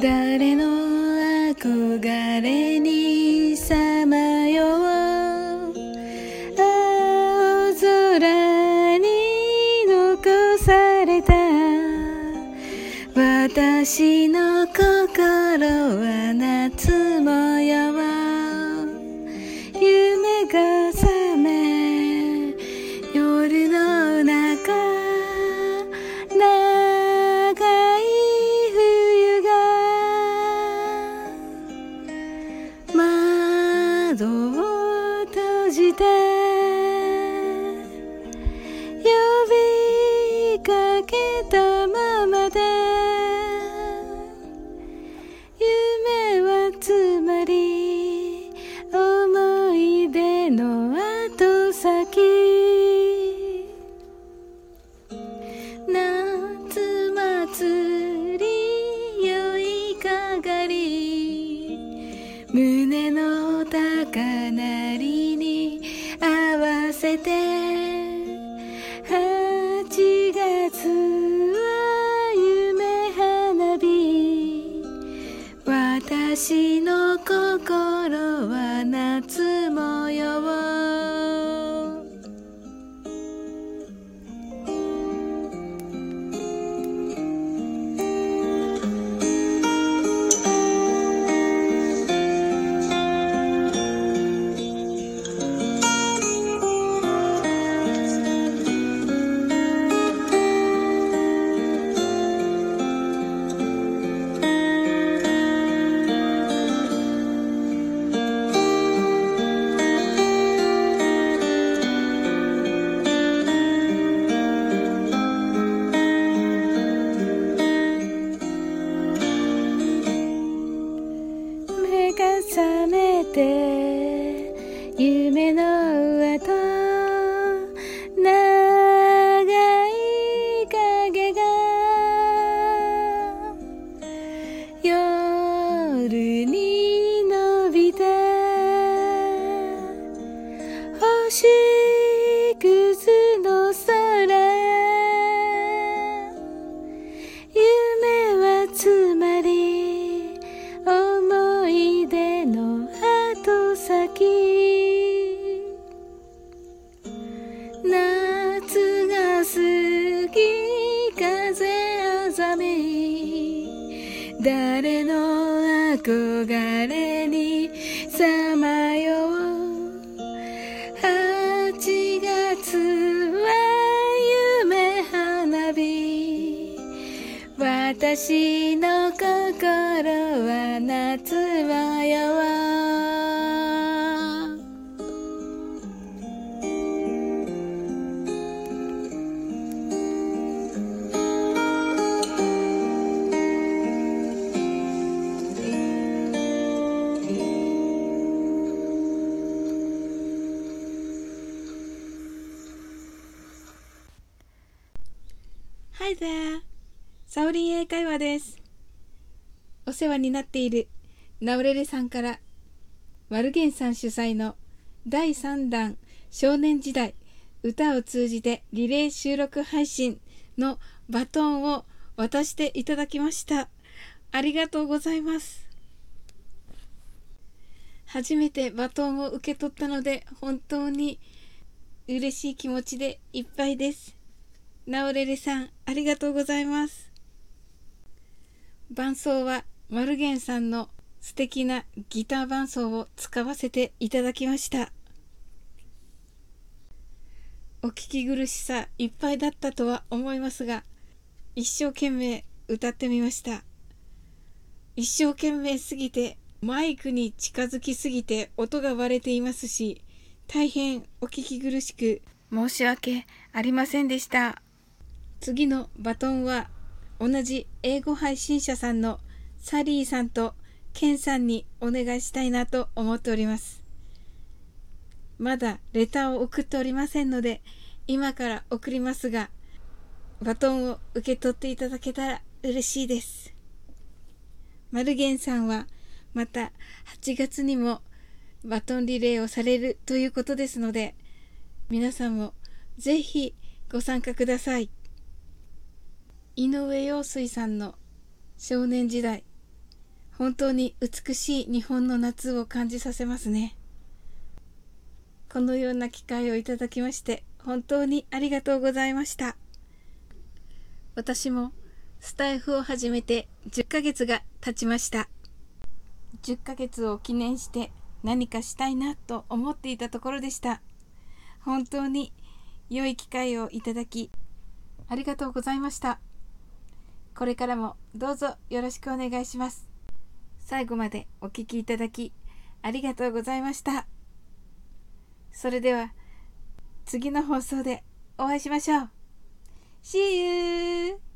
誰の憧れにさまよう青空に残された。私の心は夏も窓を閉じて私の心夢の誰の憧れにさまよう8月は夢花火。私のはいだサオリン英会話です。お世話になっているナウレレさんから、マルゲンさん主催の第3弾少年時代歌を通じてリレー収録配信のバトンを渡していただきました。ありがとうございます。初めてバトンを受け取ったので本当に嬉しい気持ちでいっぱいです。ナオレレさん、ありがとうございます。伴奏はマルゲンさんの素敵なギター伴奏を使わせていただきました。お聞き苦しさいっぱいだったとは思いますが、一生懸命歌ってみました。一生懸命すぎてマイクに近づきすぎて音が割れていますし、大変お聞き苦しく申し訳ありませんでした。次のバトンは同じ英語配信者さんのサリーさんとケンさんにお願いしたいなと思っております。まだレターを送っておりませんので今から送りますがバトンを受け取っていただけたら嬉しいです。マルゲンさんはまた8月にもバトンリレーをされるということですので皆さんもぜひご参加ください。井上陽水さんの少年時代本当に美しい日本の夏を感じさせますね。このような機会をいただきまして本当にありがとうございました。私もスタイフを始めて10ヶ月が経ちました。10ヶ月を記念して何かしたいなと思っていたところでした。本当に良い機会をいただきありがとうございました。これからもどうぞよろしくお願いします。最後までお聴きいただきありがとうございました。それでは次の放送でお会いしましょう。See you!